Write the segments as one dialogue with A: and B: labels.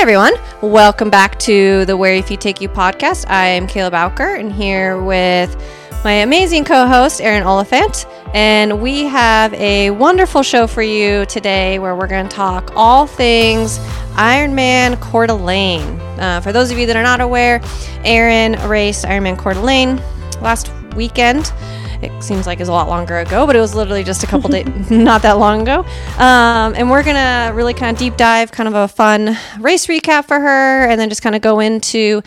A: Everyone, welcome back to the Where Your Feet Take You podcast. I am Kayla Bowker and here with my amazing co host, Erin Oliphant. And we have a wonderful show for you today where we're going to talk all things Ironman Coeur d'Alene. Uh, for those of you that are not aware, Erin raced Ironman Coeur d'Alene last weekend it seems like is a lot longer ago, but it was literally just a couple days, not that long ago. Um, and we're gonna really kind of deep dive, kind of a fun race recap for her, and then just kind of go into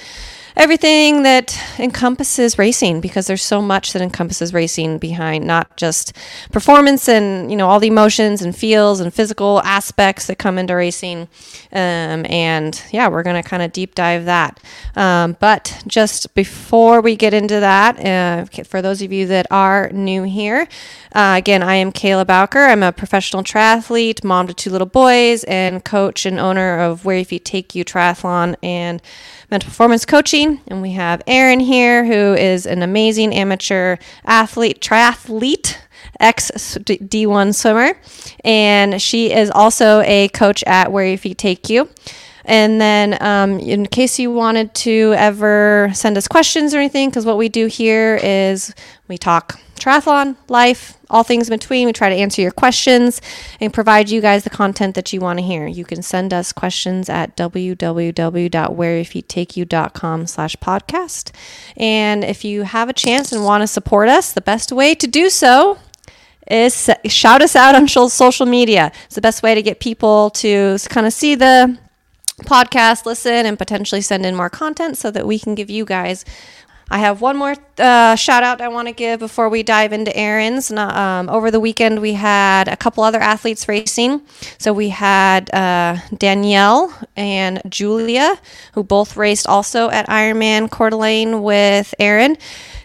A: everything that encompasses racing because there's so much that encompasses racing behind not just performance and you know all the emotions and feels and physical aspects that come into racing. Um, and yeah we're going to kind of deep dive that. Um, but just before we get into that uh, for those of you that are new here uh, again i am kayla bowker. I'm a professional triathlete mom to two little boys and coach and owner of Where Your Feet Take You triathlon. And mental performance coaching. And we have Erin here, who is an amazing amateur athlete, triathlete ex D1 swimmer, and she is also a coach at Where Your Feet Take You. And then, um, in case you wanted to ever send us questions or anything, because what we do here is we talk triathlon, life, all things in between. We try to answer your questions and provide you guys the content that you want to hear. You can send us questions at www.whereyourfeettake slash podcast. And if you have a chance and want to support us, the best way to do so is shout us out on social media. It's the best way to get people to kind of see the podcast, listen, and potentially send in more content so that we can give you guys. I have one more uh, shout out I want to give before we dive into Erin's. Um, over the weekend, we had a couple other athletes racing. So we had uh, Danielle and Julia, who both raced also at Ironman Coeur d'Alene with Erin.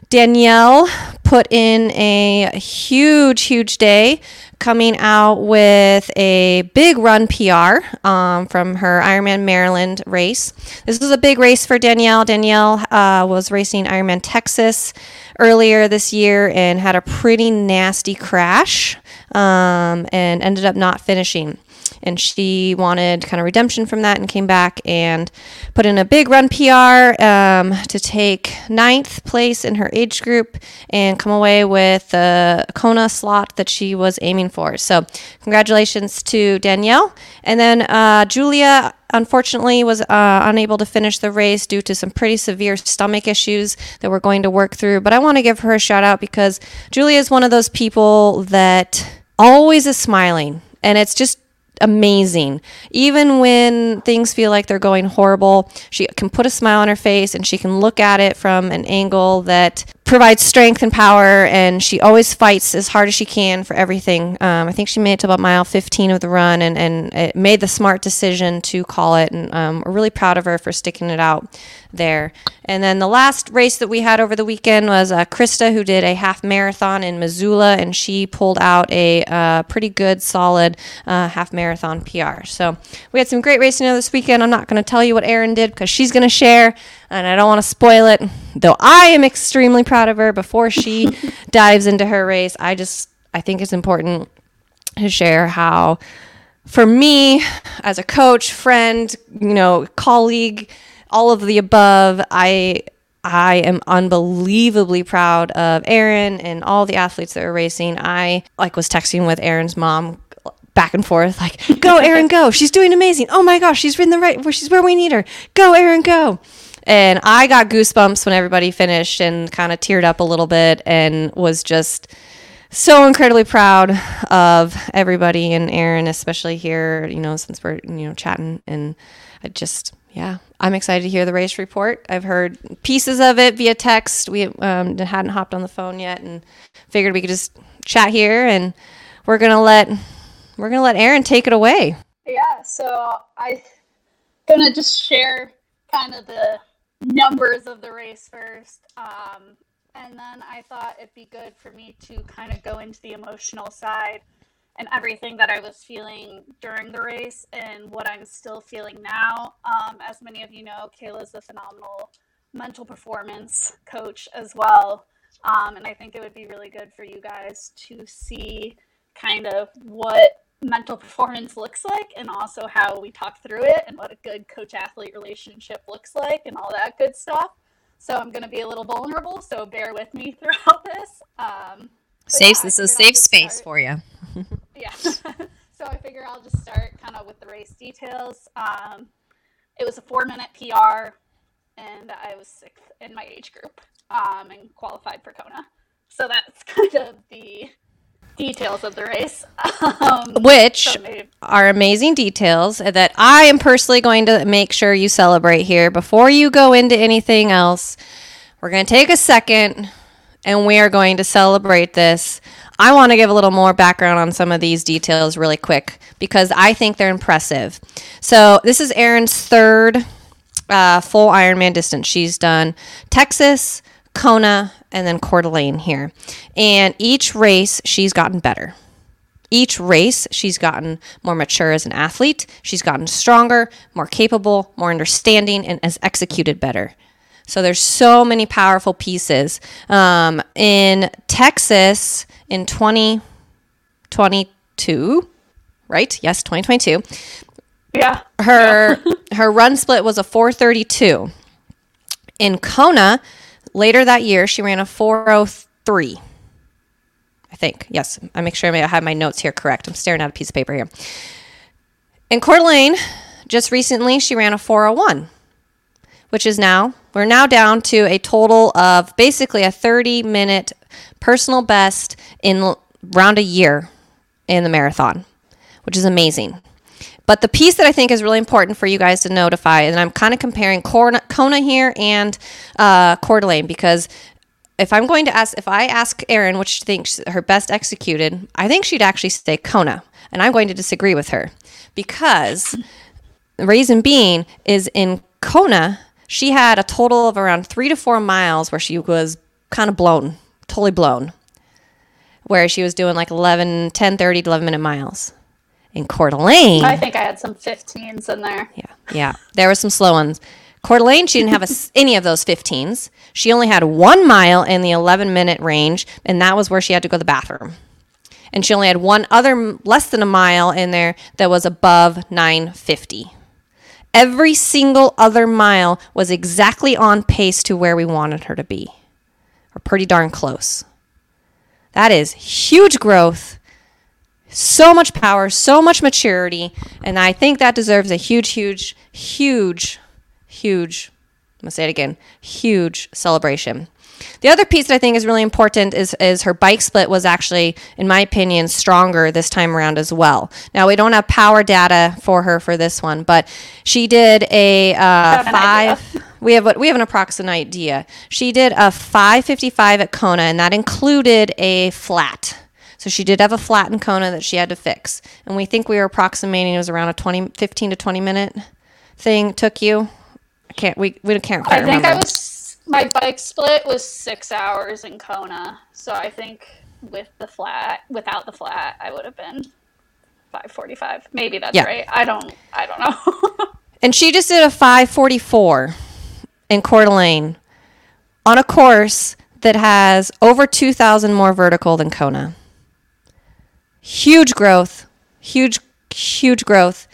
A: Danielle put in a huge, huge day coming out with a big run PR um, from her Ironman Maryland race. This was a big race for Danielle. Danielle uh, was racing Ironman Texas earlier this year and had a pretty nasty crash um, and ended up not finishing and she wanted kind of redemption from that and came back and put in a big run PR um, to take ninth place in her age group and come away with the Kona slot that she was aiming for. So, congratulations to Danielle. And then uh, Julia unfortunately was uh, unable to finish the race due to some pretty severe stomach issues that we're going to work through but i want to give her a shout out because julia is one of those people that always is smiling and it's just amazing. Even when things feel like they're going horrible, she can put a smile on her face and she can look at it from an angle that provides strength and power, and she always fights as hard as she can for everything. Um, I think she made it to about mile 15 of the run and, and made the smart decision to call it. And um, we're really proud of her for sticking it out there. And then the last race that we had over the weekend was uh, Krista, who did a half marathon in Missoula, and she pulled out a uh, pretty good, solid uh, half marathon PR. So we had some great racing this weekend. I'm not going to tell you what Erin did because she's going to share and I don't want to spoil it. Though I am extremely proud of her before she dives into her race, I just I think it's important to share how for me as a coach, friend, you know, colleague, all of the above, I I am unbelievably proud of Erin and all the athletes that are racing. I like was texting with Erin's mom back and forth like, "Go Erin, go. She's doing amazing. Oh my gosh, she's in the right where she's where we need her. Go Erin, go." And I got goosebumps when everybody finished and kind of teared up a little bit and was just so incredibly proud of everybody and Erin, especially here, you know, since we're, you know, chatting. And I just, yeah, I'm excited to hear the race report. I've heard pieces of it via text. We um, hadn't hopped on the phone yet and figured we could just chat here and we're going to let, we're going to let Erin take it away.
B: Yeah. So I'm going to just share kind of the numbers of the race first. Um, and then I thought it'd be good for me to kind of go into the emotional side and everything that I was feeling during the race and what I'm still feeling now. Um, as many of you know, Kayla's a phenomenal mental performance coach as well. Um, and I think it would be really good for you guys to see kind of what mental performance looks like and also how we talk through it and what a good coach athlete relationship looks like and all that good stuff. So I'm going to be a little vulnerable, so bear with me throughout this. Um,
A: safe, yeah, this is a safe space start. for you.
B: yeah. so I figure I'll just start kind of with the race details. Um, it was a four minute PR, and I was sixth in my age group um, and qualified for Kona. So that's kind of the details of the race,
A: um, which so are amazing details that I am personally going to make sure you celebrate here before you go into anything else. We're going to take a second and we are going to celebrate this. I want to give a little more background on some of these details really quick because I think they're impressive. So, this is Erin's third uh, full Ironman distance. She's done Texas, Kona, and then Coeur d'Alene here. And each race, she's gotten better. Each race, she's gotten more mature as an athlete. She's gotten stronger, more capable, more understanding, and has executed better. So there's so many powerful pieces. Um, in Texas in 2022, right? Yes, 2022.
B: Yeah.
A: Her yeah. her run split was a 432. In Kona, Later that year, she ran a 403. I think. Yes, I make sure I have my notes here correct. I'm staring at a piece of paper here. In Coeur d'Alene, just recently, she ran a 401, which is now, we're now down to a total of basically a 30 minute personal best in around a year in the marathon, which is amazing. But the piece that I think is really important for you guys to notify, and I'm kind of comparing Kona here and uh, Coeur d'Alene because if I'm going to ask, if I ask Erin which she thinks her best executed, I think she'd actually say Kona, and I'm going to disagree with her. Because the reason being is in Kona she had a total of around three to four miles where she was kind of blown, totally blown, where she was doing like 11, 10, 30 to 11 minute miles in Coeur d'Alene.
B: I think I had some 15s in there.
A: Yeah, yeah. There were some slow ones. Coeur d'Alene, she didn't have a, any of those 15s. She only had one mile in the 11 minute range, and that was where she had to go to the bathroom. And she only had one other, less than a mile in there that was above 950. Every single other mile was exactly on pace to where we wanted her to be, or pretty darn close. That is huge growth so much power, so much maturity, and I think that deserves a huge, huge, huge, huge, I'm gonna say it again, huge celebration. The other piece that I think is really important is, is her bike split was actually, in my opinion, stronger this time around as well. Now, we don't have power data for her for this one, but she did a uh, five. We have what we have an approximate idea. She did a 555 at Kona, and that included a flat. So she did have a flattened Kona that she had to fix. And we think we were approximating it was around a 20, 15 to 20 minute thing took you. I can't, we, we can't quite I think. I
B: was, my bike split was six hours in Kona. So I think with the flat, without the flat, I would have been 545. Maybe that's yeah. right. I don't, I don't know.
A: and she just did a 544 in Coeur d'Alene on a course that has over 2,000 more vertical than Kona huge growth, huge, huge growth.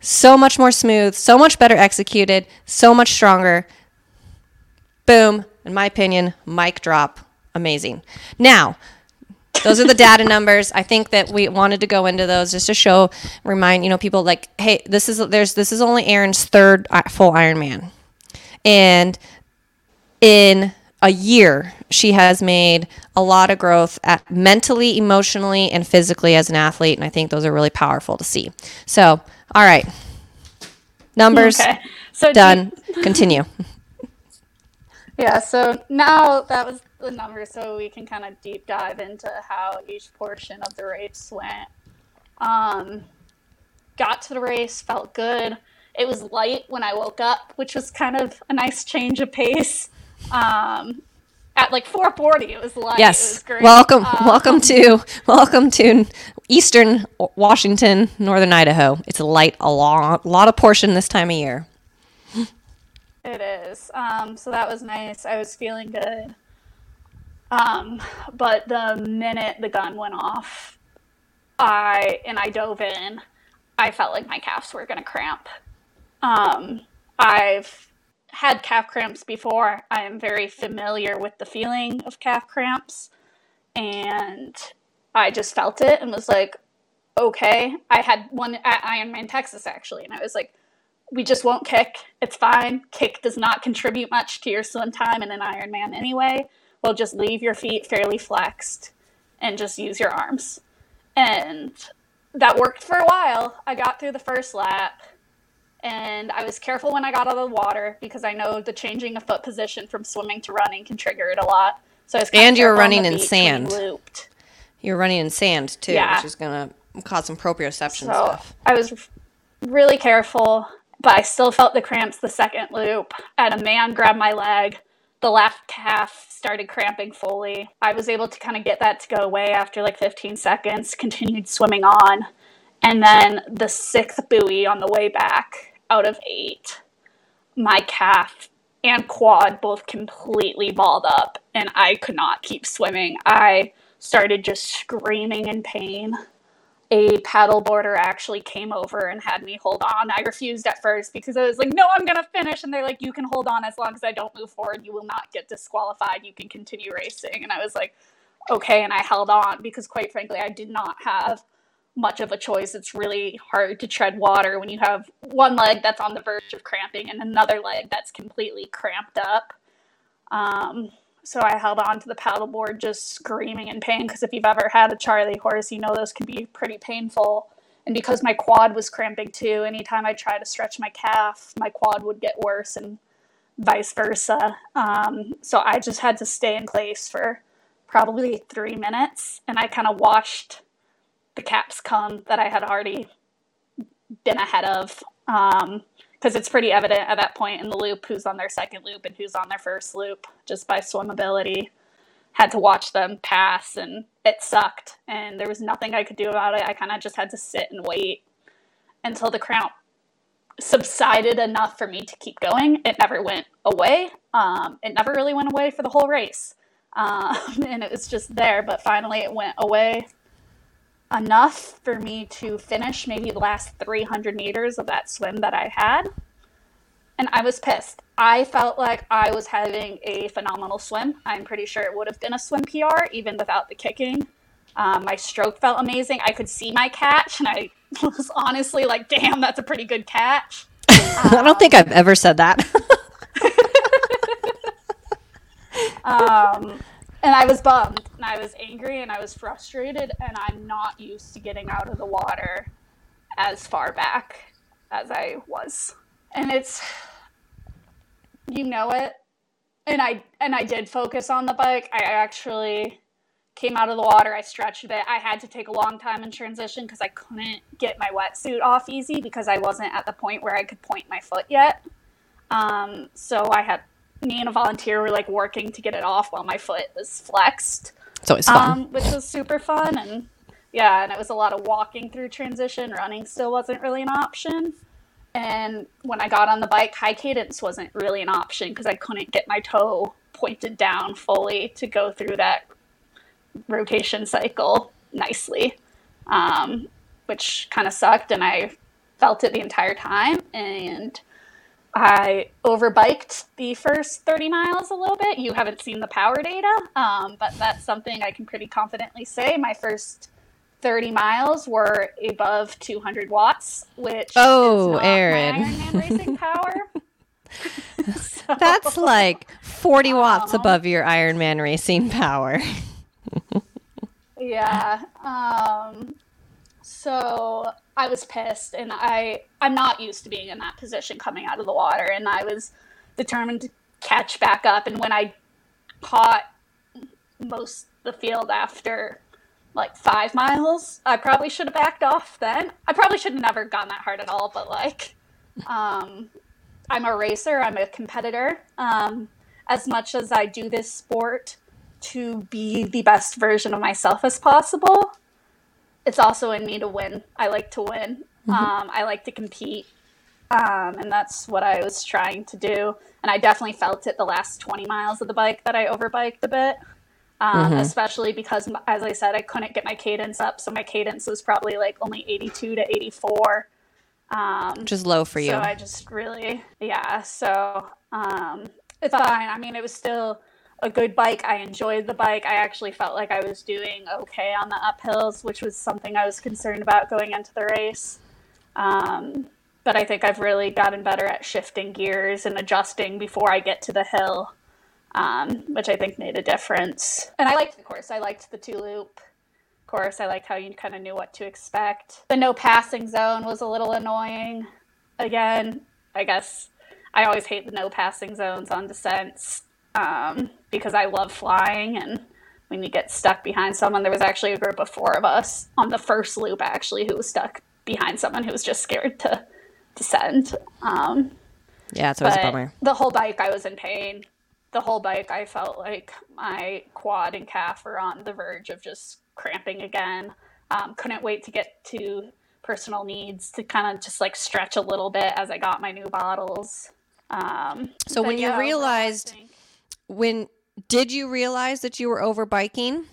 A: So much more smooth, so much better executed, so much stronger. Boom. In my opinion, mic drop. Amazing. Now, those are the data numbers. I think that we wanted to go into those just to show, remind you know people like, hey, this is there's this is only Erin's third uh, full Ironman, and in a year, she has made a lot of growth at mentally, emotionally, and physically as an athlete. And I think those are really powerful to see. So, all right. Numbers okay. so done. Continue.
B: Yeah, so now that was the numbers, so we can kind of deep dive into how each portion of the race went. Um, got to the race, felt good. It was light when I woke up, which was kind of a nice change of pace. Um, at like 4:40, it was light.
A: Yes, was welcome, um, welcome to welcome to Eastern Washington, Northern Idaho. It's light a lot, a lot of portion this time of year.
B: It is. Um, so that was nice. I was feeling good. Um, but the minute the gun went off, I and I dove in, I felt like my calves were gonna cramp. Um, I've had calf cramps before. I am very familiar with the feeling of calf cramps, and I just felt it and was like, okay. I had one at Ironman Texas actually, and I was like, we just won't kick. It's fine. Kick does not contribute much to your swim time in an Ironman anyway. We'll just leave your feet fairly flexed and just use your arms. And that worked for a while. I got through the first lap and I was careful when I got out of the water because I know the changing of foot position from swimming to running can trigger it a lot. So I was
A: and you're running in sand. Looped. You're running in sand too,
B: yeah.
A: which is gonna cause some proprioception
B: so
A: stuff.
B: I was really careful, but I still felt the cramps the second loop. And a man grabbed my leg. The left calf started cramping fully. I was able to kind of get that to go away after like 15 seconds, continued swimming on. And then the sixth buoy on the way back out of eight, my calf and quad both completely balled up, and I could not keep swimming. I started just screaming in pain a paddleboarder actually came over and had me hold on. I refused at first because I was like, no, I'm going to finish. And they're like, you can hold on as long as I don't move forward. You will not get disqualified. You can continue racing. And I was like, okay. And I held on because, quite frankly, I did not have much of a choice. It's really hard to tread water when you have one leg that's on the verge of cramping and another leg that's completely cramped up. Um, so I held on to the paddleboard just screaming in pain because if you've ever had a Charlie horse, you know those can be pretty painful. And because my quad was cramping too, anytime I tried to stretch my calf, my quad would get worse and vice versa. Um, so I just had to stay in place for probably three minutes and I kind of watched the caps come that I had already been ahead of. Um, because it's pretty evident at that point in the loop who's on their second loop and who's on their first loop just by swimmability. Had to watch them pass, and it sucked, and there was nothing I could do about it. I kind of just had to sit and wait until the cramp subsided enough for me to keep going. It never went away. Um, it never really went away for the whole race, um, and it was just there. But finally, it went away enough for me to finish maybe the last 300 meters of that swim that I had. And I was pissed. I felt like I was having a phenomenal swim. I'm pretty sure it would have been a swim PR even without the kicking. Um, my stroke felt amazing. I could see my catch, and I was honestly like, damn, that's a pretty good catch.
A: Um, I don't think I've ever said that.
B: um, and I was bummed and I was angry and I was frustrated and I'm not used to getting out of the water as far back as I was. And it's you know it. And I and I did focus on the bike. I actually came out of the water, I stretched a bit. I had to take a long time in transition because I couldn't get my wetsuit off easy because I wasn't at the point where I could point my foot yet. Um, so I had me and a volunteer were like working to get it off while my foot was flexed.
A: It's always fun.
B: Um, which was super fun and yeah, and it was a lot of walking through transition. Running still wasn't really an option. And when I got on the bike, high cadence wasn't really an option because I couldn't get my toe pointed down fully to go through that rotation cycle nicely, um, which kind of sucked. And I felt it the entire time. And I overbiked the first 30 miles a little bit. You haven't seen the power data, um, but that's something I can pretty confidently say. My first 30 miles were above 200 watts, which
A: oh, Erin,
B: racing power.
A: so, that's like 40 watts um, above your Ironman racing power.
B: yeah. Um, so I was pissed and I I'm not used to being in that position coming out of the water and I was determined to catch back up and when I caught most the field after like five miles, I probably should have backed off then. I probably should have never gone that hard at all, but like um I'm a racer, I'm a competitor. Um as much as I do this sport to be the best version of myself as possible, it's also in me to win. I like to win. Mm-hmm. Um, I like to compete. Um, and that's what I was trying to do. And I definitely felt it the last 20 miles of the bike that I overbiked a bit. um, mm-hmm. especially because, as I said, I couldn't get my cadence up. So my cadence was probably like only 82 to 84.
A: Um, Which is low for you.
B: So I just really, yeah. So um, it's fine. I mean, it was still a good bike. I enjoyed the bike. I actually felt like I was doing okay on the uphills, which was something I was concerned about going into the race. Um, but I think I've really gotten better at shifting gears and adjusting before I get to the hill, um, which I think made a difference. And I liked the course. I liked the two loop course. I liked how you kind of knew what to expect. The no passing zone was a little annoying. Again, I guess I always hate the no passing zones on descents um, because I love flying and when you get stuck behind someone, there was actually a group of four of us on the first loop actually who was stuck behind someone who was just scared to descend. Um,
A: yeah, it's always a bummer.
B: The whole bike, I was in pain. The whole bike, I felt like my quad and calf were on the verge of just cramping again. Um, couldn't wait to get to personal needs to kind of just like stretch a little bit as I got my new bottles. Um,
A: so when you realized, when did you realize that you were over biking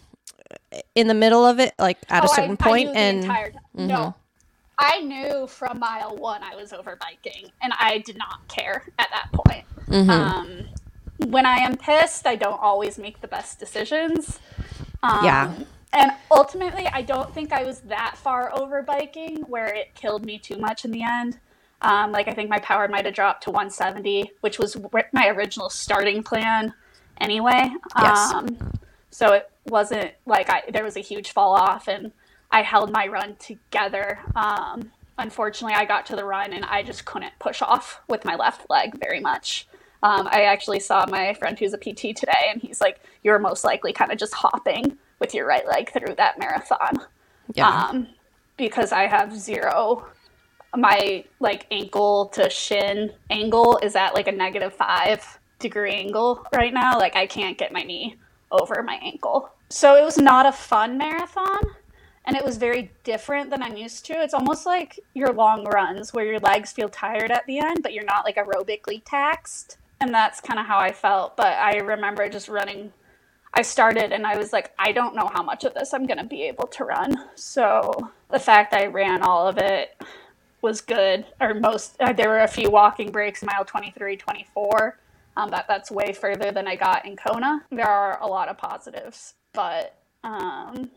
A: in the middle of it, like at oh, a certain I, point? I and
B: mm-hmm. no, I knew from mile one I was over biking, and I did not care at that point. Mm-hmm. Um, when I am pissed, I don't always make the best decisions.
A: Um, yeah.
B: And ultimately, I don't think I was that far over biking where it killed me too much in the end. Um, like I think my power might have dropped to 170, which was my original starting plan anyway. Yes. Um, so it wasn't like I there was a huge fall off, and I held my run together. Um, unfortunately, I got to the run and I just couldn't push off with my left leg very much. Um, I actually saw my friend who's a PT today, and he's like, "You're most likely kind of just hopping with your right leg through that marathon." Yeah. Um, because I have zero my like ankle to shin angle is at like a negative five degree angle right now. Like I can't get my knee over my ankle. So it was not a fun marathon and it was very different than I'm used to. It's almost like your long runs where your legs feel tired at the end, but you're not like aerobically taxed. And that's kind of how I felt. But I remember just running. I started and I was like, I don't know how much of this I'm going to be able to run. So the fact I ran all of it was good, or most. Uh, there were a few walking breaks, mile 23, 24. Um, that that's way further than I got in Kona. There are a lot of positives, but um,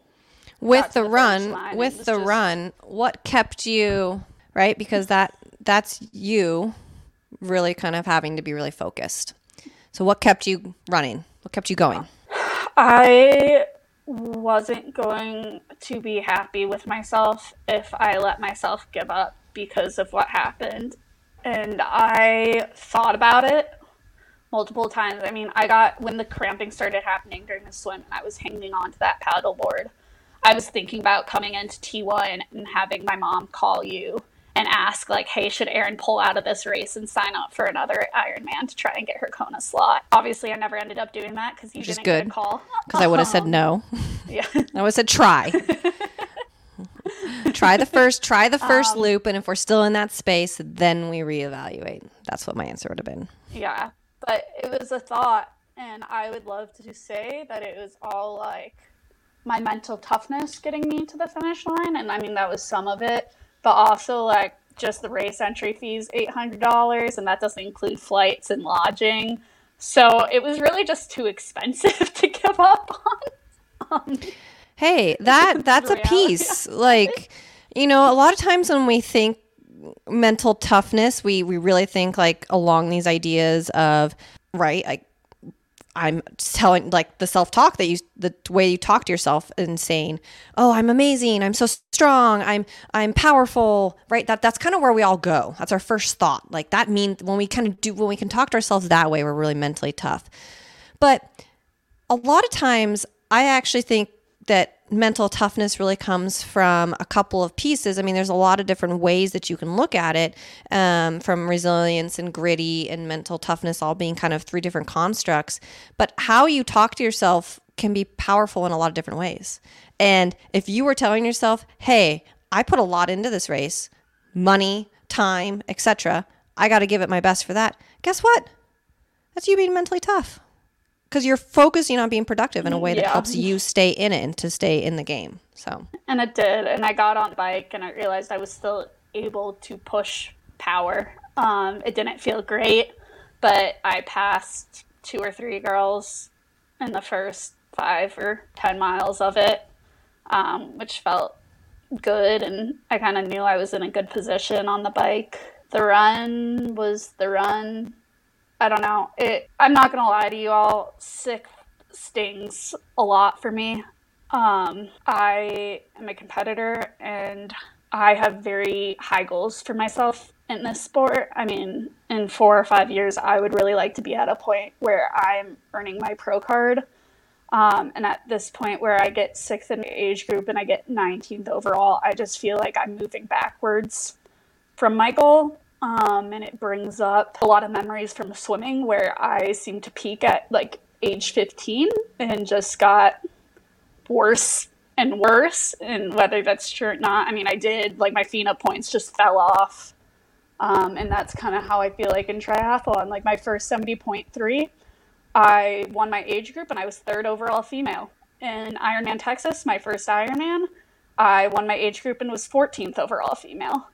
A: with the, the run, with the just... run, what kept you right? Because that that's you really kind of having to be really focused. So what kept you running? What kept you going?
B: I wasn't going to be happy with myself if I let myself give up because of what happened. And I thought about it multiple times. I mean, I got when the cramping started happening during the swim and I was hanging on to that paddle board. I was thinking about coming into T1 and having my mom call you and ask like, "Hey, should Erin pull out of this race and sign up for another Ironman to try and get her Kona slot?" Obviously, I never ended up doing that because you Which didn't good. get a call.
A: Because I would have said no. Yeah, I would have said try. try the first try the first um, loop and if we're still in that space then we reevaluate that's what my answer would have been
B: yeah but it was a thought and i would love to say that it was all like my mental toughness getting me to the finish line and i mean that was some of it but also like just the race entry fees $800 and that doesn't include flights and lodging. So it was really just too expensive to give up on. Um,
A: hey that that's a piece. Like you know a lot of times when we think mental toughness we we really think like along these ideas of right like I'm telling like the self talk that you the way you talk to yourself and saying, "Oh, I'm amazing. I'm so strong. I'm I'm powerful." Right? That that's kind of where we all go. That's our first thought. Like that means when we kind of do when we can talk to ourselves that way, we're really mentally tough. But a lot of times I actually think that mental toughness really comes from a couple of pieces. I mean, there's a lot of different ways that you can look at it, um, from resilience and gritty and mental toughness, all being kind of three different constructs. But how you talk to yourself can be powerful in a lot of different ways. And if you were telling yourself, "Hey, I put a lot into this race, money, time, etc. I got to give it my best for that." Guess what? That's you being mentally tough because you're focusing on being productive in a way that
B: Yeah.
A: helps you stay in it and to stay in the game. So
B: And it did. And I got on the bike and I realized I was still able to push power. Um, it didn't feel great, but I passed two or three girls in the first five or 10 miles of it, um, which felt good. And I kind of knew I was in a good position on the bike. The run was the run. I don't know. It. I'm not gonna lie to you all. Sick stings a lot for me. Um, I am a competitor and I have very high goals for myself in this sport. I mean, in four or five years, I would really like to be at a point where I'm earning my pro card. Um, and at this point where I get sixth in the age group and I get 19th overall, I just feel like I'm moving backwards from my goal. Um, and it brings up a lot of memories from swimming where I seem to peak at like age 15 and just got worse and worse. And whether that's true or not, I mean, I did like my FINA points just fell off. Um, and that's kind of how I feel like in triathlon. Like my first 70.3, I won my age group and I was third overall female. In Ironman Texas, my first Ironman, I won my age group and was 14th overall female.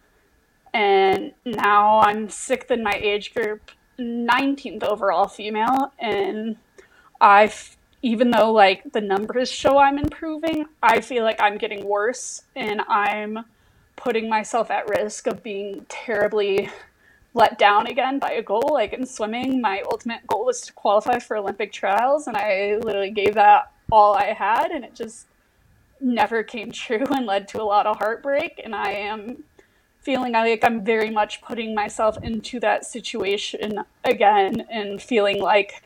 B: And now I'm sixth in my age group, 19th overall female. And I, even though like the numbers show I'm improving, I feel like I'm getting worse and I'm putting myself at risk of being terribly let down again by a goal. Like in swimming, my ultimate goal was to qualify for Olympic trials, and I literally gave that all I had, and it just never came true and led to a lot of heartbreak. And I am feeling like I'm very much putting myself into that situation again and feeling like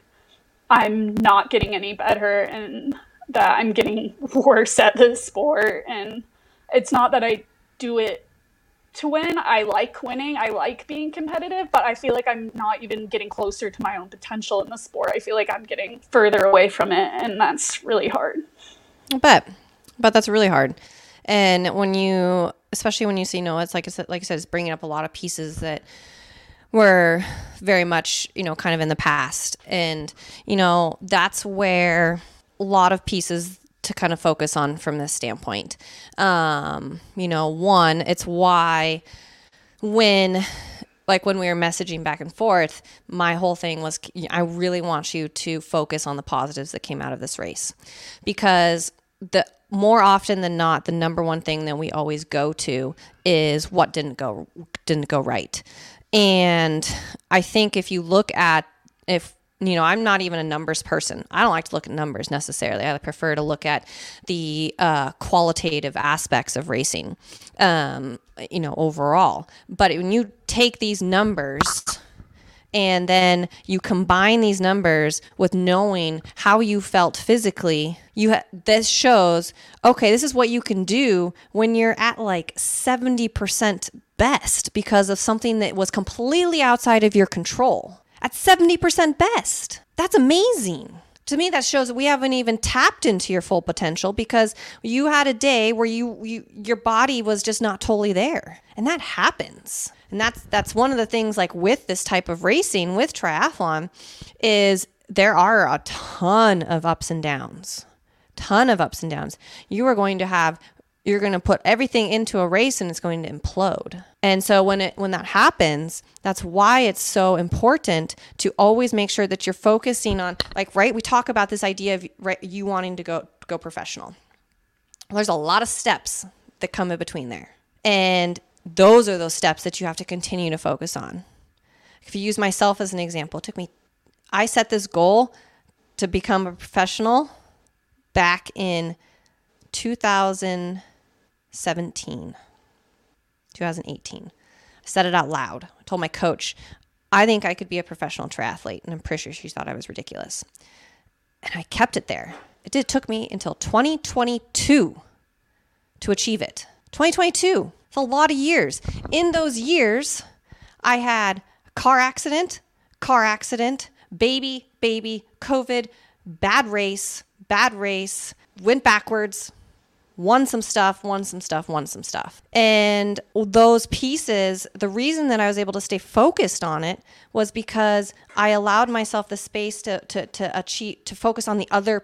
B: I'm not getting any better and that I'm getting worse at this sport. And it's not that I do it to win. I like winning. I like being competitive, but I feel like I'm not even getting closer to my own potential in the sport. I feel like I'm getting further away from it, and that's really hard.
A: I bet, but that's really hard. And when you, especially when you see no, it's like I said, like I said, it's bringing up a lot of pieces that were very much, you know, kind of in the past, and you know, that's where a lot of pieces to kind of focus on from this standpoint. Um, you know, one, it's why when like when we were messaging back and forth, my whole thing was I really want you to focus on the positives that came out of this race because the more often than not the number one thing that we always go to is what didn't go didn't go right. And I think if you look at if you know, I'm not even a numbers person. I don't like to look at numbers necessarily. I prefer to look at the uh, qualitative aspects of racing, um, you know, overall. But when you take these numbers and then you combine these numbers with knowing how you felt physically, you ha- this shows okay, this is what you can do when you're at like 70% best because of something that was completely outside of your control at 70% best. That's amazing. To me, that shows that we haven't even tapped into your full potential because you had a day where you, you your body was just not totally there. And that happens. And that's that's one of the things like with this type of racing with triathlon is there are a ton of ups and downs. Ton of ups and downs. You are going to have you're going to put everything into a race and it's going to implode. And so when it when that happens, that's why it's so important to always make sure that you're focusing on like right we talk about this idea of right, you wanting to go go professional. There's a lot of steps that come in between there. And those are those steps that you have to continue to focus on. If you use myself as an example, it took me I set this goal to become a professional back in 2000 17, 2018. I said it out loud. I told my coach, I think I could be a professional triathlete. And I'm pretty sure she thought I was ridiculous. And I kept it there. It did, took me until 2022 to achieve it. 2022. It's a lot of years. In those years, I had car accident, car accident, baby, baby, COVID, bad race, bad race, went backwards, won some stuff, won some stuff, won some stuff. And those pieces, the reason that I was able to stay focused on it was because I allowed myself the space to to to achieve to focus on the other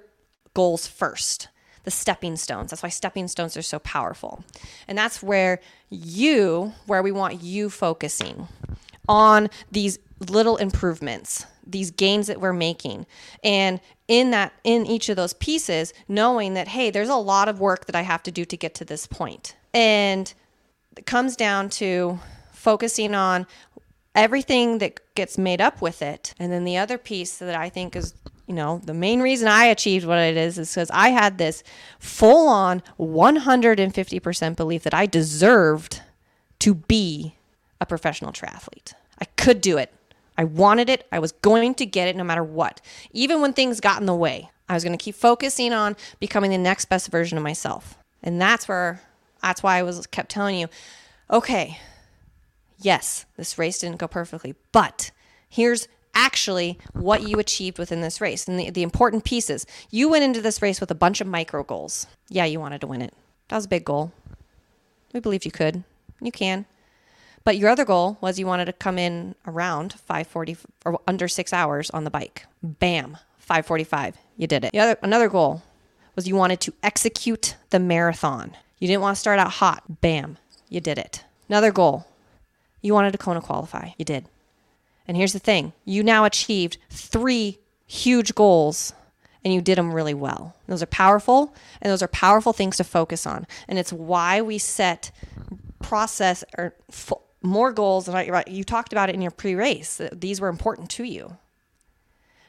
A: goals first. The stepping stones. That's why stepping stones are so powerful. And that's where you, where we want you focusing on these little improvements, these gains that we're making. And in that in each of those pieces, knowing that hey, there's a lot of work that I have to do to get to this point. And it comes down to focusing on everything that gets made up with it. And then the other piece that I think is you know, the main reason I achieved what it is is because I had this full on 150% belief that I deserved to be a professional triathlete. I could do it. I wanted it. I was going to get it no matter what. Even when things got in the way, I was going to keep focusing on becoming the next best version of myself. And that's where that's why I was kept telling you, okay, yes, this race didn't go perfectly, but here's actually what you achieved within this race and the, the important pieces. You went into this race with a bunch of micro goals. Yeah, you wanted to win it. That was a big goal. We believed you could. You can. But your other goal was you wanted to come in around 540 or under six hours on the bike. Bam, 545. You did it. The other, another goal was you wanted to execute the marathon. You didn't want to start out hot. Bam, you did it. Another goal, you wanted to Kona qualify. You did. And here's the thing you now achieved three huge goals and you did them really well. Those are powerful and those are powerful things to focus on. And it's why we set process or more goals. And you talked about it in your pre race, these were important to you.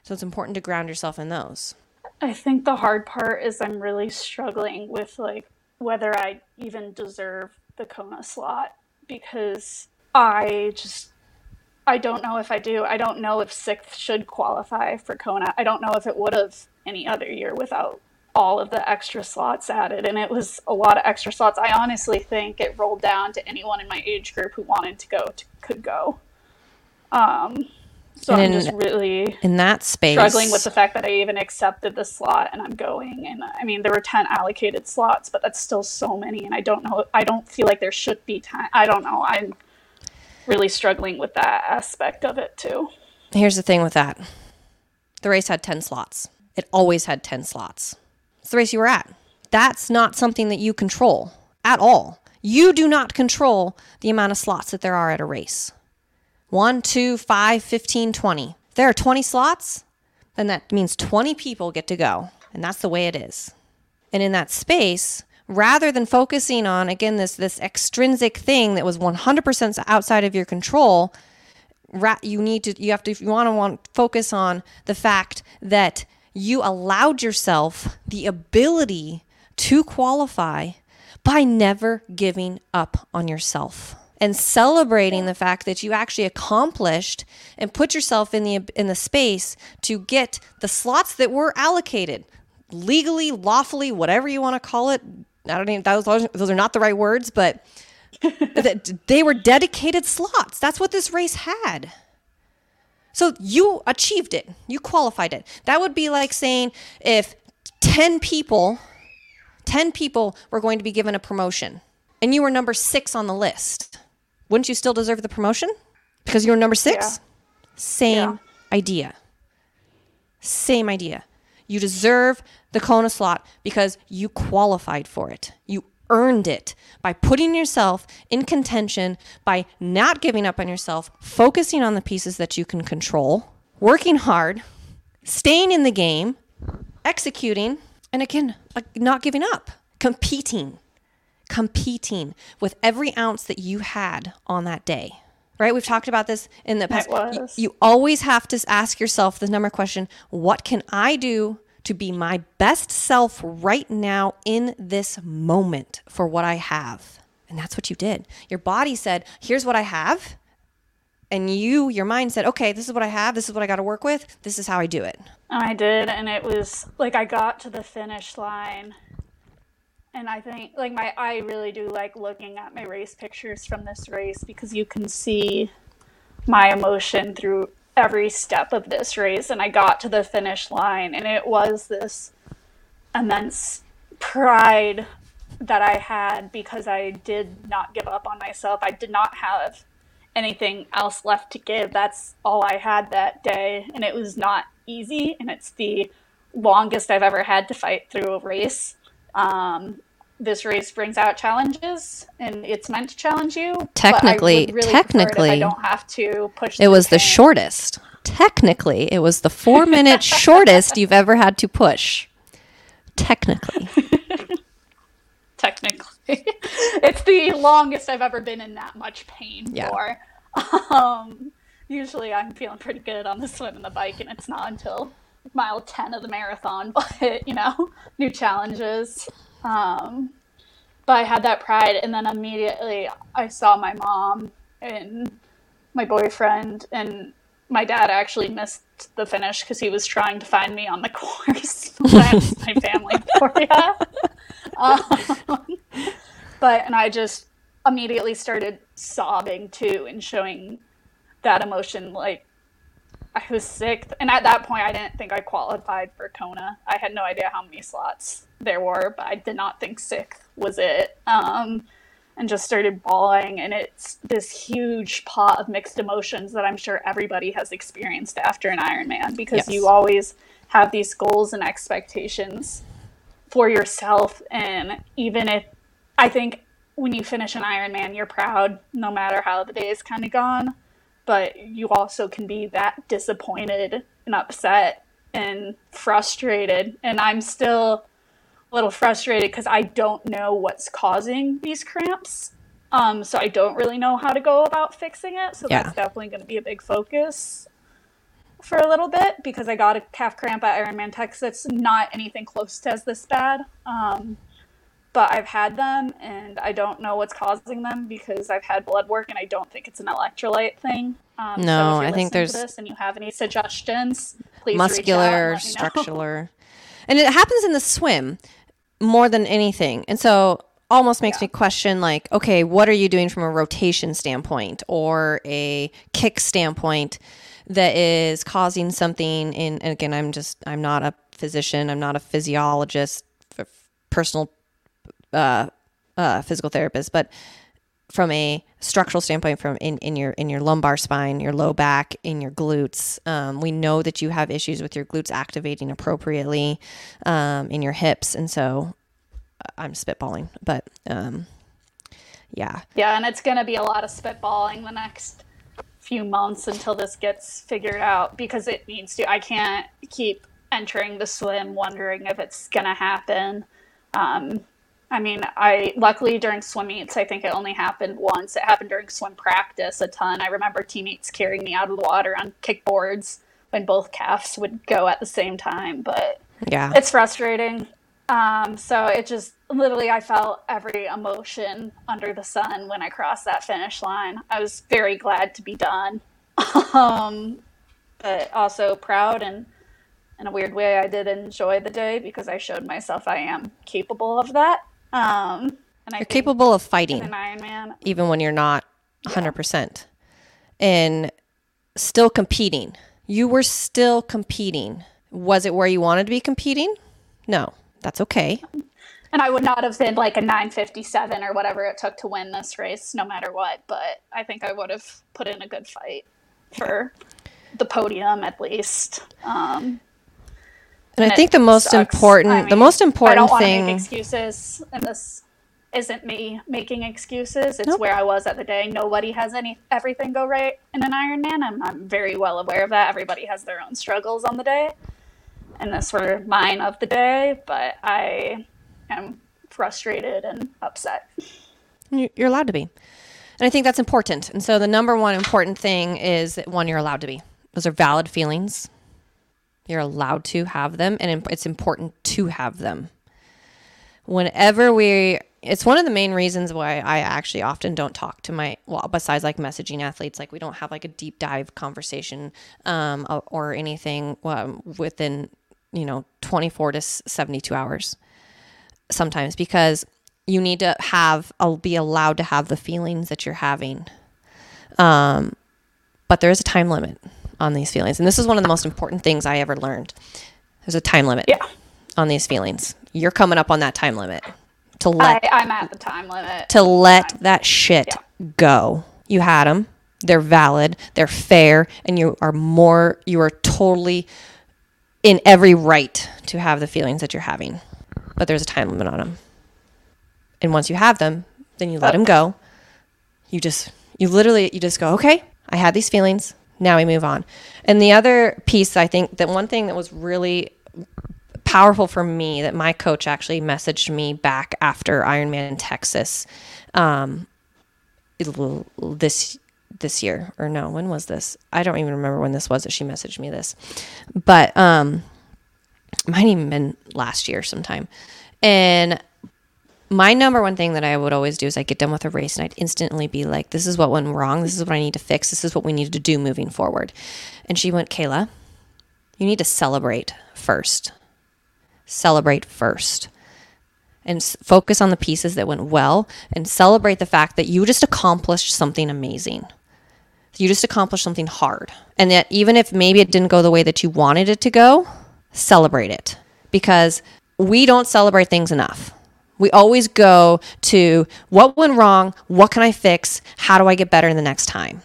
A: So it's important to ground yourself in those.
B: I think the hard part is I'm really struggling with like whether I even deserve the Kona slot because I just I don't know if I do. I don't know if sixth should qualify for Kona. I don't know if it would have any other year without all of the extra slots added. And it was a lot of extra slots. I honestly think it rolled down to anyone in my age group who wanted to go to, could go. Um, so and I'm in, just really
A: in that space
B: struggling with the fact that I even accepted the slot and I'm going. And I mean, there were 10 allocated slots, but that's still so many. And I don't know, I don't feel like there should be time. I don't know. I'm really struggling with that aspect of it too.
A: Here's the thing with that the race had 10 slots, it always had 10 slots. It's the race you were at. That's not something that you control at all. You do not control the amount of slots that there are at a race. One, two, five, 15, 20. If there are 20 slots, then that means 20 people get to go. And that's the way it is. And in that space, rather than focusing on again this this extrinsic thing that was 100% outside of your control you need to you have to you want to want focus on the fact that you allowed yourself the ability to qualify by never giving up on yourself and celebrating the fact that you actually accomplished and put yourself in the in the space to get the slots that were allocated legally lawfully whatever you want to call it I don't even those those are not the right words, but they were dedicated slots. That's what this race had. So you achieved it. You qualified it. That would be like saying if 10 people 10 people were going to be given a promotion and you were number 6 on the list. Wouldn't you still deserve the promotion? Because you were number 6? Yeah. Same yeah. idea. Same idea. You deserve the Kona slot because you qualified for it. You earned it by putting yourself in contention, by not giving up on yourself, focusing on the pieces that you can control, working hard, staying in the game, executing, and again, not giving up, competing, competing with every ounce that you had on that day. Right? We've talked about this in the past. You, you always have to ask yourself the number question what can I do to be my best self right now in this moment for what I have. And that's what you did. Your body said, Here's what I have. And you, your mind said, Okay, this is what I have. This is what I got to work with. This is how I do it.
B: I did. And it was like I got to the finish line. And I think, like, my, I really do like looking at my race pictures from this race because you can see my emotion through every step of this race and I got to the finish line and it was this immense pride that I had because I did not give up on myself. I did not have anything else left to give. That's all I had that day. And it was not easy. And it's the longest I've ever had to fight through a race. Um, this race brings out challenges and it's meant to challenge you. but I would
A: Technically-
B: really
A: technically,
B: I don't have to push.
A: It was the
B: pain.
A: shortest. Technically, it was the four minute shortest you've ever had to push. Technically.
B: technically. it's the longest I've ever been in that much pain
A: Yeah.
B: for. Um, usually I'm feeling pretty good on the swim and the bike, and it's not until mile 10 of the marathon, but you know, new challenges. Um, but I had that pride, and then immediately I saw my mom and my boyfriend, and my dad actually missed the finish because he was trying to find me on the course. That's my family for you. Um, but and I just immediately started sobbing too and showing that emotion like I was sick and at that point I didn't think I qualified for Kona. I had no idea how many slots there were, but I did not think sick was it. Um and just started bawling and it's this huge pot of mixed emotions that I'm sure everybody has experienced after an Ironman because
A: Yes.
B: you always have these goals and expectations for yourself and even if I think when you finish an Ironman, you're proud no matter how the day is kind of gone, but you also can be that disappointed and upset and frustrated. And I'm still a little frustrated because I don't know what's causing these cramps. Um, so I don't really know how to go about fixing it. So
A: Yeah.
B: that's definitely going to be a big focus for a little bit because I got a calf cramp at Ironman Texas. Not anything close to as this bad. Um, but I've had them and I don't know what's causing them because I've had blood work and I don't think it's an electrolyte thing. Um,
A: No,
B: you're
A: I think there's
B: this and you have any suggestions, please
A: muscular,
B: and let me know.
A: structural. And it happens in the swim more than anything. And so almost makes
B: Yeah.
A: me question like, okay, what are you doing from a rotation standpoint or a kick standpoint that is causing something in and again, I'm just I'm not a physician, I'm not a physiologist, personal uh, uh, physical therapist, but from a structural standpoint, from in, in your in your lumbar spine, your low back, in your glutes, um, we know that you have issues with your glutes activating appropriately um, in your hips, and so uh, I'm spitballing, but um, yeah,
B: Yeah, and it's going to be a lot of spitballing the next few months until this gets figured out because it needs to. I can't keep entering the swim wondering if it's going to happen. Um, I mean, I luckily during swim meets, I think it only happened once. It happened during swim practice a ton. I remember teammates carrying me out of the water on kickboards when both calves would go at the same time, but
A: yeah,
B: it's frustrating. Um, so it just literally, I felt every emotion under the sun when I crossed that finish line. I was very glad to be done, um, but also proud and in a weird way, I did enjoy the day because I showed myself I am capable of that. Um, and I
A: you're capable of fighting.
B: an Ironman.
A: even when you're not 100% and still competing. You were still competing. Was it where you wanted to be competing? No, that's okay.
B: And I would not have been like a 957 or whatever it took to win this race, no matter what. But I think I would have put in a good fight for the podium at least. Um,
A: And I think the most
B: sucks.
A: important,
B: I
A: the
B: mean,
A: most
B: I don't
A: important
B: to make excuses, and this isn't me making excuses. It's
A: Nope.
B: where I was at the day. Nobody has any everything go right in an Ironman. I'm, I'm very well aware of that. Everybody has their own struggles on the day, and this were mine of the day. But I am frustrated and upset.
A: you- you're allowed to be. And I think that's important. And so the number one important thing is that one, you're allowed to be. Those are valid feelings. You're allowed to have them, and it's important to have them. Whenever we, it's one of the main reasons why I actually often don't talk to my, well, besides like messaging athletes, like we don't have like a deep dive conversation um, or- or anything um, within, you know, 24 to 72 hours sometimes because you need to have I'll be allowed to have the feelings that you're having. Um, but there is a time limit on these feelings, and this is one of the most important things I ever learned. There's a time limit
B: Yeah.
A: on these feelings. You're coming up on that time limit. to let
B: I, I'm at the time limit.
A: to let that shit go. You had them. They're valid. They're fair, and you are more. You are totally in every right to have the feelings that you're having, but there's a time limit on them. And once you have them, then you let them go. You just, you literally, you just go, okay, I had these feelings. Now we move on. And the other piece, I think that one thing that was really powerful for me that my coach actually messaged me back after Ironman in Texas, um, this this year or no, when was this? I don't even remember when this was that she messaged me this, but um, might even been last year sometime, and my number one thing that I would always do is I get done with a race and I'd instantly be like, this is what went wrong. This is what I need to fix. This is what we need to do moving forward. And she went, Kayla, you need to celebrate first. Celebrate first. And s- focus on the pieces that went well and celebrate the fact that you just accomplished something amazing. You just accomplished something hard. And that even if maybe it didn't go the way that you wanted it to go, celebrate it because we don't celebrate things enough. We always go to what went wrong, what can I fix, how do I get better in the next time.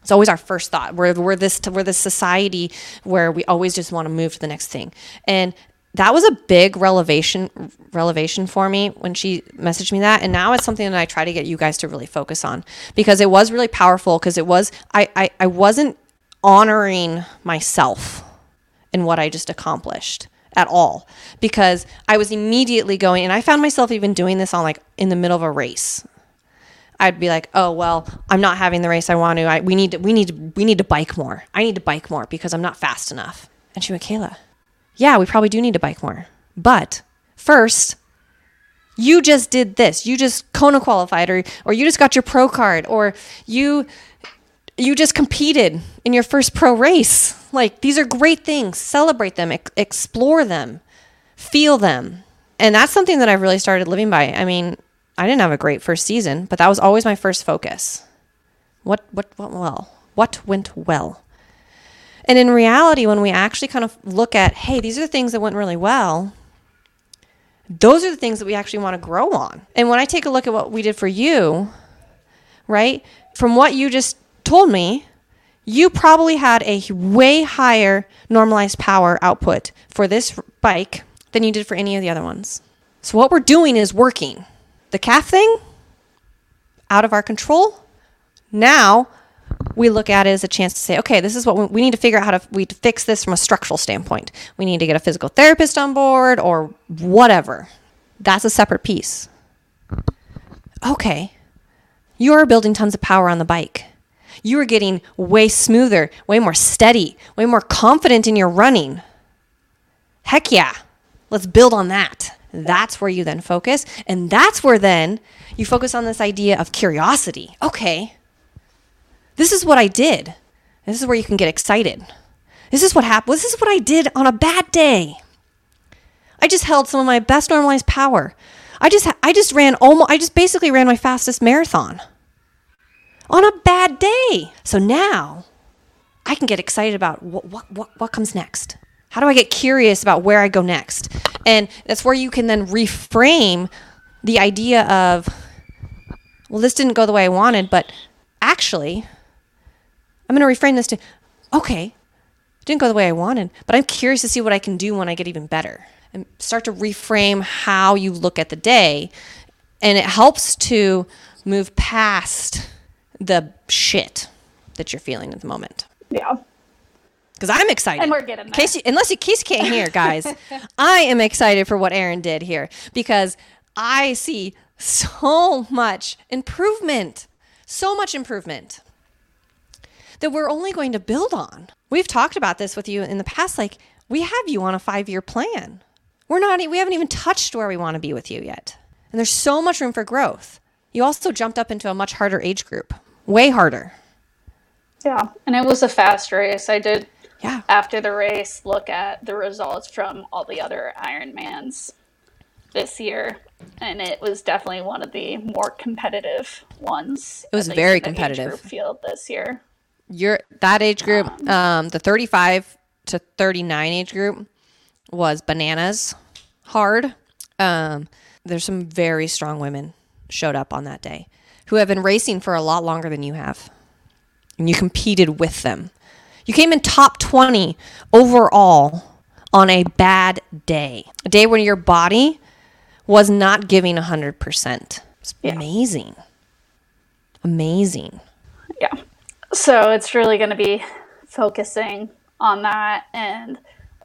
A: It's always our first thought. We're, we're this we're this society where we always just want to move to the next thing. And that was a big revelation revelation for me when she messaged me that. And now it's something that I try to get you guys to really focus on because it was really powerful because it was I, I, I wasn't honoring myself in what I just accomplished at all because I was immediately going and I found myself even doing this on like in the middle of a race. I'd be like, "Oh, well, I'm not having the race I want to. I, we need to we need to we need to bike more. I need to bike more because I'm not fast enough." And she went, "Kayla, yeah, we probably do need to bike more. But first, you just did this. You just Kona qualified or or you just got your pro card or you you just competed in your first pro race. Like these are great things. Celebrate them, ex- explore them, feel them. And that's something that I've really started living by. I mean, I didn't have a great first season, but that was always my first focus. What what went well? What went well? And in reality, when we actually kind of look at, hey, these are the things that went really well, those are the things that we actually want to grow on. And when I take a look at what we did for you, right, from what you just told me, you probably had a way higher normalized power output for this bike than you did for any of the other ones. So what we're doing is working. The calf thing, out of our control. Now we look at it as a chance to say, okay, this is what we, we need to figure out how to we to fix this from a structural standpoint. We need to get a physical therapist on board or whatever. That's a separate piece. Okay, you are building tons of power on the bike. You are getting way smoother, way more steady, way more confident in your running. Heck yeah, let's build on that. That's where you then focus. And that's where then you focus on this idea of curiosity. Okay, this is what I did. This is where you can get excited. This is what happened. This is what I did on a bad day. I just held some of my best normalized power. I just I just ran almost I just basically ran my fastest marathon on a bad day. So now I can get excited about what what what, what comes next. How do I get curious about where I go next? And that's where you can then reframe the idea of well this didn't go the way I wanted, but actually I'm going to reframe this to okay, didn't go the way I wanted, but I'm curious to see what I can do when I get even better. And start to reframe how you look at the day. And it helps to move past the shit that you're feeling at the moment.
B: Yeah.
A: Because I'm excited.
B: And we're getting there.
A: Casey, unless you Casey can't hear, guys, I am excited for what Erin did here because I see so much improvement, so much improvement that we're only going to build on. We've talked about this with you in the past. Like we have you on a five-year plan. We're not. We haven't even touched where we want to be with you yet, and there's so much room for growth. You also jumped up into a much harder age group, way harder.
B: Yeah. And it was a fast race. I did
A: Yeah.
B: after the race look at the results from all the other Ironmans this year, and it was definitely one of the more competitive ones.
A: It was very
B: in the age
A: competitive.
B: group field this year.
A: your that age group, um, the 35 to 39 age group was bananas hard. Um, there's some very strong women showed up on that day who have been racing for a lot longer than you have. And you competed with them. You came in top 20 overall on a bad day, a day when your body was not giving 100%. It's
B: Yeah.
A: amazing. Amazing.
B: yeah so it's really going to be focusing on that and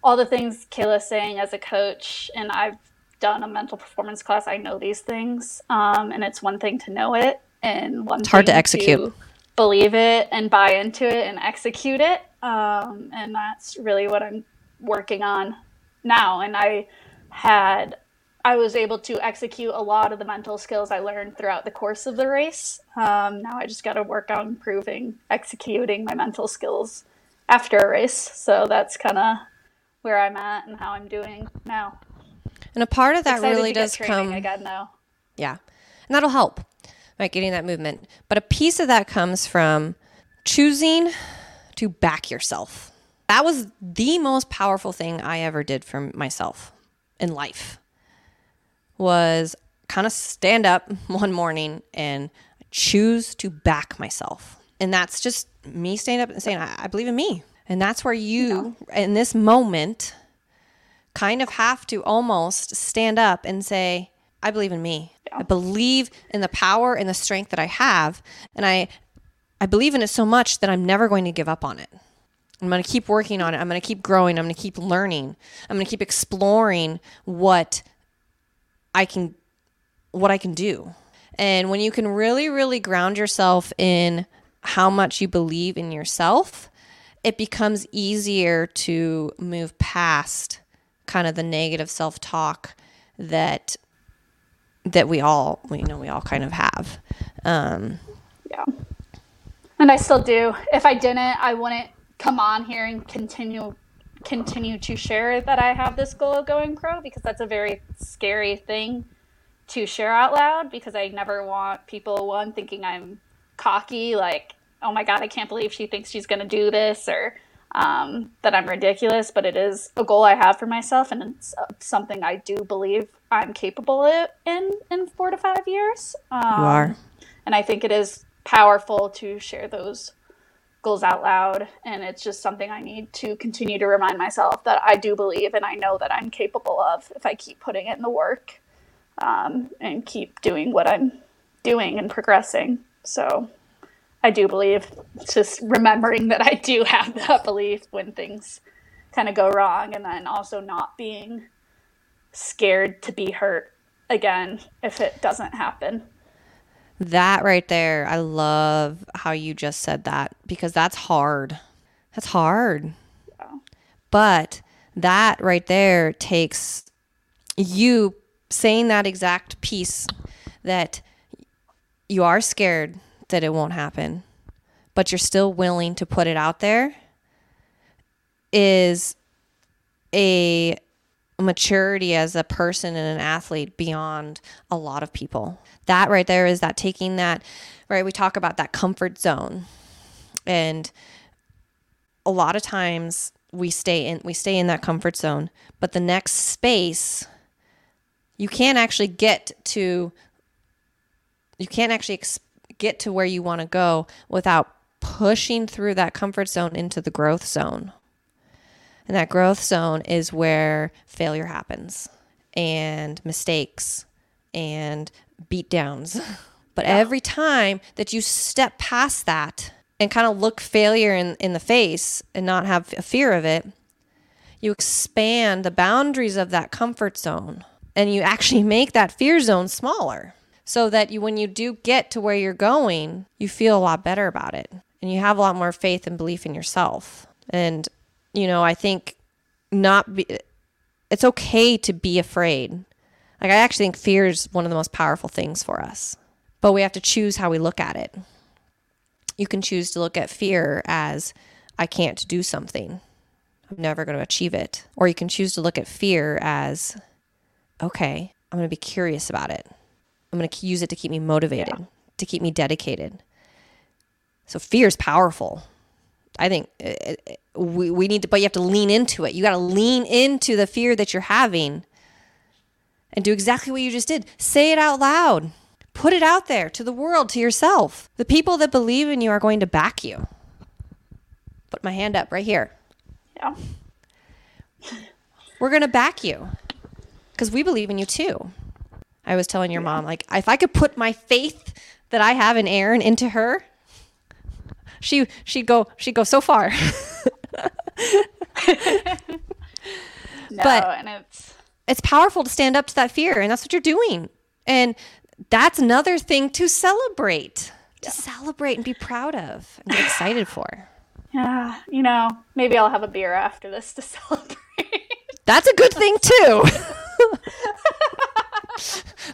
B: all the things kayla's saying as a coach and i've done a mental performance class i know these things um, and it's one thing to know it and one
A: It's hard to execute.
B: believe it and buy into it and execute it um, and that's really what i'm working on now and i had I was able to execute a lot of the mental skills I learned throughout the course of the race. Um, now I just got to work on improving executing my mental skills after a race. So that's kind of where I'm at and how I'm doing now.
A: And a part of that really
B: to
A: does
B: training
A: come
B: again though.
A: Yeah. And that'll help, right? Getting that movement. But a piece of that comes from choosing to back yourself. That was the most powerful thing I ever did for myself in life was kind of stand up one morning and choose to back myself. And that's just me standing up and saying, I, I believe in me. And that's where you, in this moment, kind of have to almost stand up and say, I believe in me. I believe in the power and the strength that I have. And I I believe in it so much that I'm never going to give up on it. I'm going to keep working on it. I'm going to keep growing. I'm going to keep learning. I'm going to keep exploring what I can what I can do. And when you can really really ground yourself in how much you believe in yourself, it becomes easier to move past kind of the negative self-talk that that we all we know we all kind of have. Um,
B: Yeah. And I still do. If I didn't, I wouldn't come on here and continue continue to share that I have this goal of going pro because that's a very scary thing to share out loud because I never want people one thinking I'm cocky like oh my god I can't believe she thinks she's going to do this or um, that I'm ridiculous but it is a goal I have for myself and it's uh, something I do believe I'm capable of in in 4 to 5 years. Um,
A: you are.
B: and I think it is powerful to share those goals out loud. And it's just something I need to continue to remind myself that I do believe and I know that I'm capable of if I keep putting in the work um, and keep doing what I'm doing and progressing. So I do believe just remembering that I do have that belief when things kind of go wrong and then also not being scared to be hurt again if it doesn't happen.
A: That right there, I love how you just said that because that's hard. That's hard. But that right there takes you saying that exact piece that you are scared that it won't happen, but you're still willing to put it out there is a maturity as a person and an athlete beyond a lot of people. That right there is that taking that, right? We talk about that comfort zone. And a lot of times we stay in we stay in that comfort zone, but the next space you can't actually get to you can't actually ex- get to where you want to go without pushing through that comfort zone into the growth zone. And that growth zone is where failure happens and mistakes and beat downs. But every time that you step past that and kind of look failure in, in the face and not have a fear of it, you expand the boundaries of that comfort zone and you actually make that fear zone smaller so that you when you do get to where you're going, you feel a lot better about it and you have a lot more faith and belief in yourself. And you know, I think not be it's okay to be afraid. Like I actually think fear is one of the most powerful things for us. But we have to choose how we look at it. You can choose to look at fear as I can't do something. I'm never going to achieve it. Or you can choose to look at fear as okay, I'm going to be curious about it. I'm going to use it to keep me motivated, to keep me dedicated. So fear is powerful. I think it, it, we, we need to, but you have to lean into it. You got to lean into the fear that you're having and do exactly what you just did. Say it out loud. Put it out there to the world, to yourself. The people that believe in you are going to back you. Put my hand up right here.
B: Yeah.
A: We're going to back you because we believe in you too. I was telling your mom, like, if I could put my faith that I have in Erin into her, she she'd go she'd go so far.
B: No,
A: But-
B: and it's
A: it's powerful to stand up to that fear, and that's what you're doing. And that's another thing to celebrate. To celebrate and be proud of and get excited for.
B: yeah, you know, maybe I'll have a beer after this to celebrate.
A: That's a good thing too.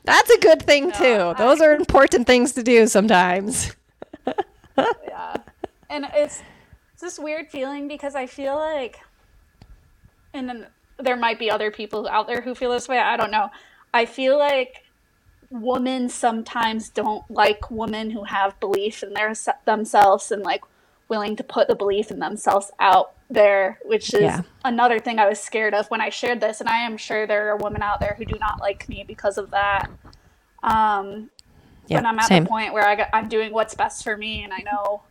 A: That's a good thing too. Those are important things to do sometimes.
B: yeah. And it's it's this weird feeling because I feel like and then there might be other people out there who feel this way. I don't know. I feel like women sometimes don't like women who have belief in their themselves and like willing to put the belief in themselves out there, which is
A: Yeah.
B: another thing I was scared of when I shared this. And I am sure there are women out there who do not like me because of that. Um,
A: Yeah,
B: but I'm at
A: same.
B: the point where I I'm doing what's best for me, and I know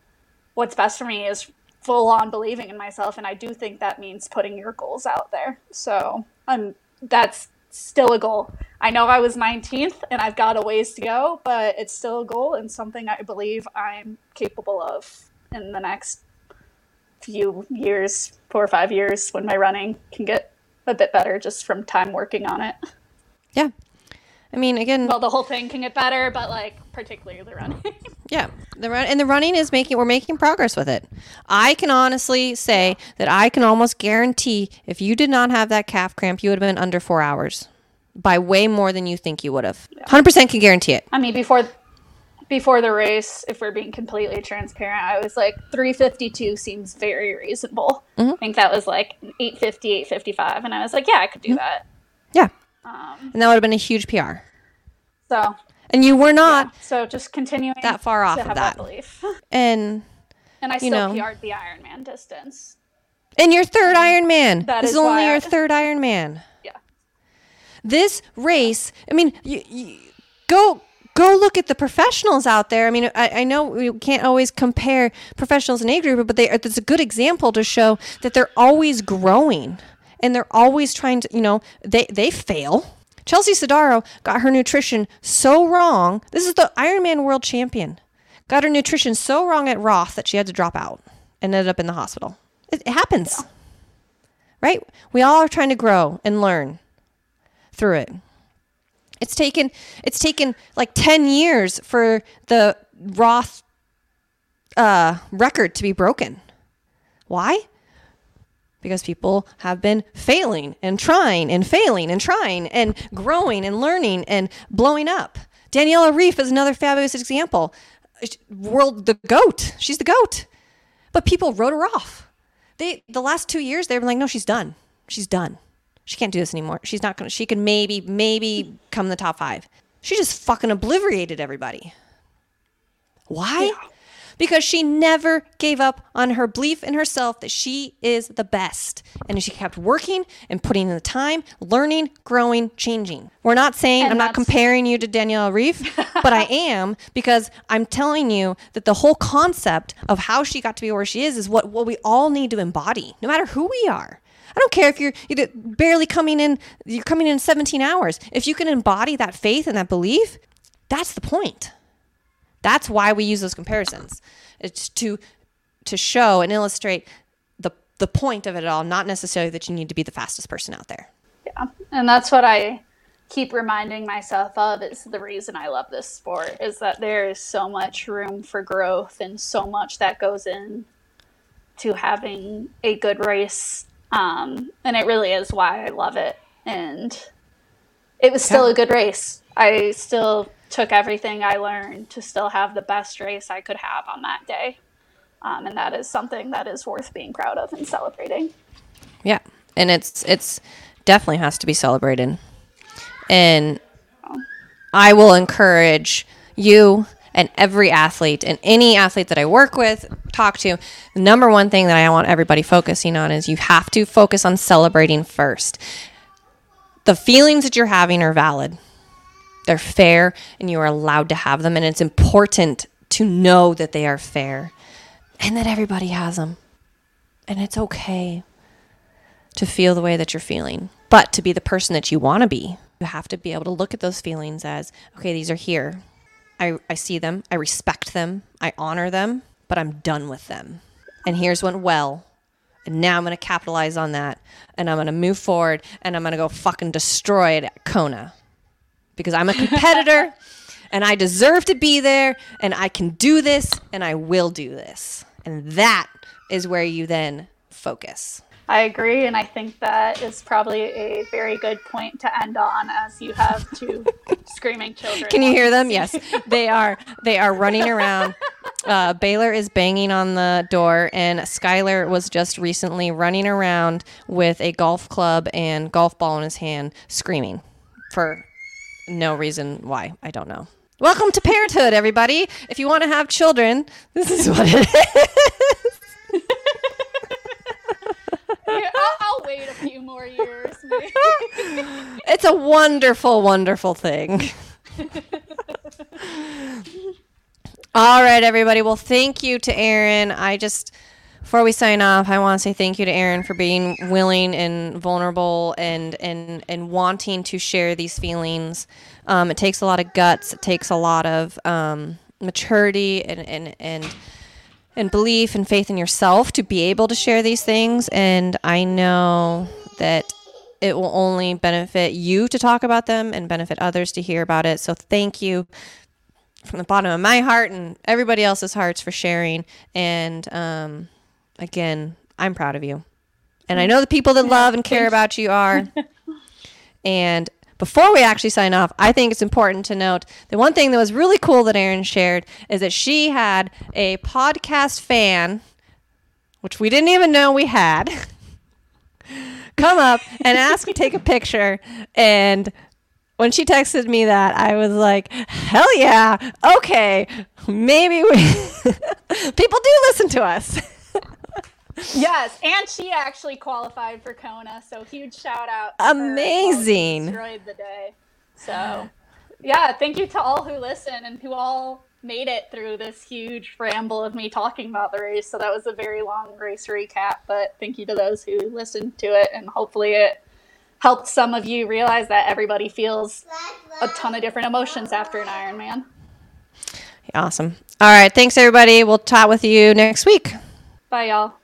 B: what's best for me is full on believing in myself, and I do think that means putting your goals out there. So I'm that's still a goal. I know I was 19th, and I've got a ways to go, but it's still a goal and something I believe I'm capable of in the next few years, four or five years, when my running can get a bit better just from time working on it.
A: Yeah. I mean, again,
B: Well, the whole thing can get better, but like particularly the running.
A: Yeah, the run and the running is making we're making progress with it. I can honestly say that I can almost guarantee if you did not have that calf cramp, you would have been under four hours by way more than you think you would have. Hundred percent can guarantee it.
B: I mean, before before the race, if we're being completely transparent, I was like 352 seems very reasonable. I think that was like 850, 855, and I was like, yeah, I could do that.
A: Yeah,
B: Um,
A: and that would have been a huge PR.
B: so
A: And you were not,
B: so just continuing
A: That far off of
B: have
A: that.
B: belief,
A: and
B: and I
A: You
B: still
A: know.
B: PR'd the Ironman distance.
A: and your third mm-hmm. Ironman.
B: That
A: this
B: is
A: is only
B: why I-
A: your third Ironman.
B: Yeah,
A: this race i mean you, you go go look at the professionals out there i mean i, I know we can't always compare professionals and age group but they it's a good example to show that they're always growing and they're always trying to you know they they fail chelsea sodaro got her nutrition so wrong this is the ironman world champion got her nutrition so wrong at roth that she had to drop out and ended up in the hospital it, it happens right we all are trying to grow and learn through it. It's taken it's taken like 10 years for the Roth uh, record to be broken. Why? Because people have been failing and trying and failing and trying and growing and learning and blowing up. Daniela Ryf is another fabulous example. World the goat. She's the goat. But people wrote her off. They the last 2 years they were like no she's done. She's done she can't do this anymore. She's not gonna. She can maybe maybe come in the top five. She just fucking obliterated everybody. Why? Because she never gave up on her belief in herself that she is the best, and she kept working and putting in the time, learning, growing, changing. We're not saying
B: And
A: I'm not comparing you to Danielle Ryf, but I am because I'm telling you that the whole concept of how she got to be where she is is what what we all need to embody, no matter who we are. I don't care if you're you're barely coming in, you're coming in 17 hours. If you can embody that faith and that belief, that's the point. That's why we use those comparisons. It's to to show and illustrate the the point of it all, not necessarily that you need to be the fastest person out there.
B: yeah, and that's what I keep reminding myself of. Is the reason I love this sport is that there is so much room for growth and so much that goes in to having a good race, um, and it really is why I love it. And it was still
A: Yeah.
B: a good race. I still took everything I learned to still have the best race I could have on that day. Um, and that is something that is worth being proud of and celebrating.
A: Yeah, and it's it's definitely has to be celebrated. And I will encourage you and every athlete and any athlete that I work with, talk to, the number one thing that I want everybody focusing on is you have to focus on celebrating first. the feelings that you're having are valid. They're fair and you are allowed to have them. And it's important to know that they are fair and that everybody has them. And it's okay to feel the way that you're feeling. But to be the person that you want to be, you have to be able to look at those feelings as okay, these are here. I, I see them, I respect them, I honor them, but I'm done with them. And here's what well. And now I'm going to capitalize on that. And I'm going to move forward and I'm going to go fucking destroy it at Kona because I'm a competitor and I deserve to be there and I can do this and I will do this. And that is where you then focus.
B: I agree, and I think that is probably a very good point to end on, as you have two screaming children.
A: Can you hear them? Yes, they are. They are running around. Uh, Baylor is banging on the door, and Skylar was just recently running around with a golf club and golf ball in his hand, screaming for no reason why. I don't know. Welcome to parenthood, everybody. If you want to have children, this is what it is.
B: Yeah, I'll, I'll wait a few more years.
A: It's a wonderful, wonderful thing. All right, everybody. Well, thank you to Erin. I just, before we sign off, I want to say thank you to Erin for being willing and vulnerable and and and wanting to share these feelings. Um, it takes a lot of guts. It takes a lot of um, maturity and and and and belief and faith in yourself to be able to share these things. And I know that it will only benefit you to talk about them and benefit others to hear about it. So thank you from the bottom of my heart and everybody else's hearts for sharing. And um, again, I'm proud of you. And I know the people that love and care about you are. and before we actually sign off, I think it's important to note that one thing that was really cool that Erin shared is that she had a podcast fan, which we didn't even know we had, come up and ask to take a picture. And when she texted me that, I was like, hell yeah, okay, maybe we people do listen to us.
B: Yes, and she actually qualified for Kona, so huge shout out. to her as well. She
A: Amazing.
B: destroyed the day. So, yeah, thank you to all who listen and who all made it through this huge ramble of me talking about the race. So that was a very long race recap, but thank you to those who listened to it, and hopefully it helped some of you realize that everybody feels a ton of different emotions after an Ironman.
A: Awesome. All right. Thanks, everybody. We'll chat with you next week.
B: Bye, y'all.